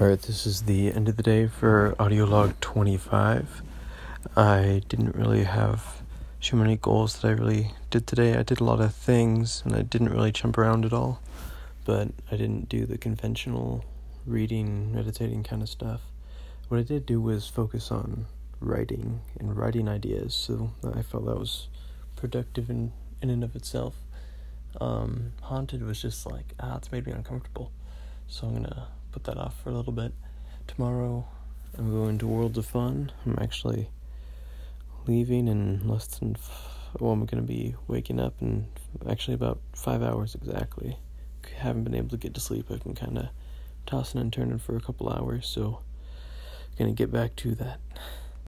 Alright, this is the end of the day for audio log 25. I didn't really have too many goals that I really did today. I did a lot of things and I didn't really jump around at all, but I didn't do the conventional reading, meditating kind of stuff. What I did do was focus on writing and writing ideas, so I felt that was productive in, in and of itself. Um, Haunted was just like, ah, it's made me uncomfortable, so I'm gonna put that off for a little bit. Tomorrow, I'm going to Worlds of Fun. I'm actually leaving in less than. F- well, I'm going to be waking up in actually about five hours exactly. Haven't been able to get to sleep. I've been kind of tossing and turning for a couple hours, so gonna get back to that.